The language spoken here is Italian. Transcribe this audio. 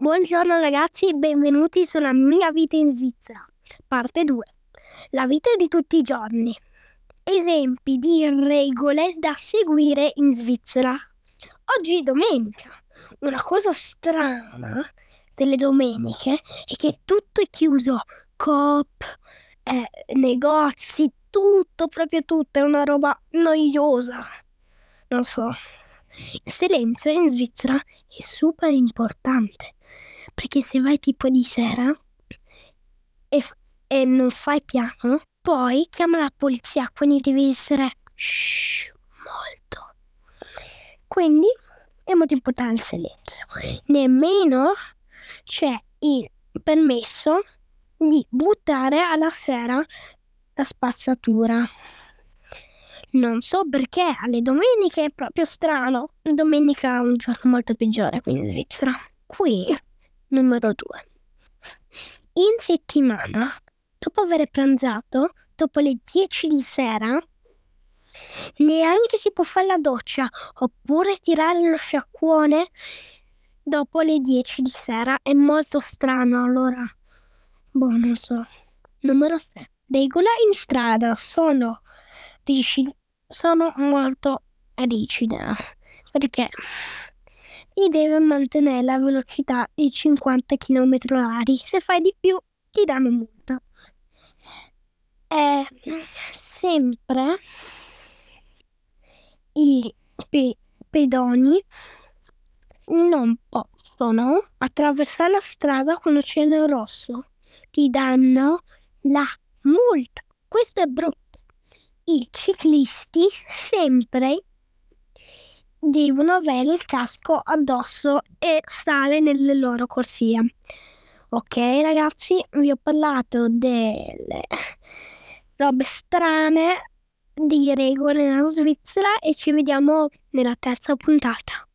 Buongiorno ragazzi, benvenuti sulla mia vita in Svizzera, parte 2. La vita di tutti i giorni. Esempi di regole da seguire in Svizzera. Oggi è domenica. Una cosa strana delle domeniche è che tutto è chiuso. Coop, eh, negozi, tutto, proprio tutto. È una roba noiosa. Non so. Il silenzio in Svizzera è super importante perché se vai tipo di sera e, e non fai piano, poi chiama la polizia, quindi devi essere shh, molto. Quindi è molto importante il silenzio. Nemmeno c'è il permesso di buttare alla sera la spazzatura. Non so perché alle domeniche è proprio strano. Domenica è un giorno molto peggiore qui in Svizzera. Qui, numero due. In settimana, dopo aver pranzato, dopo le 10 di sera, neanche si può fare la doccia oppure tirare lo sciacquone dopo le 10 di sera. È molto strano, allora. Boh, non so. Numero 3. Regola in strada sono sono molto rigida perché gli deve mantenere la velocità di 50 km h Se fai di più ti danno multa. E sempre i pe- pedoni non possono attraversare la strada c'è il rosso. Ti danno la multa. Questo è brutto i ciclisti sempre devono avere il casco addosso e stare nelle loro corsie. Ok ragazzi, vi ho parlato delle robe strane di regole nella Svizzera e ci vediamo nella terza puntata.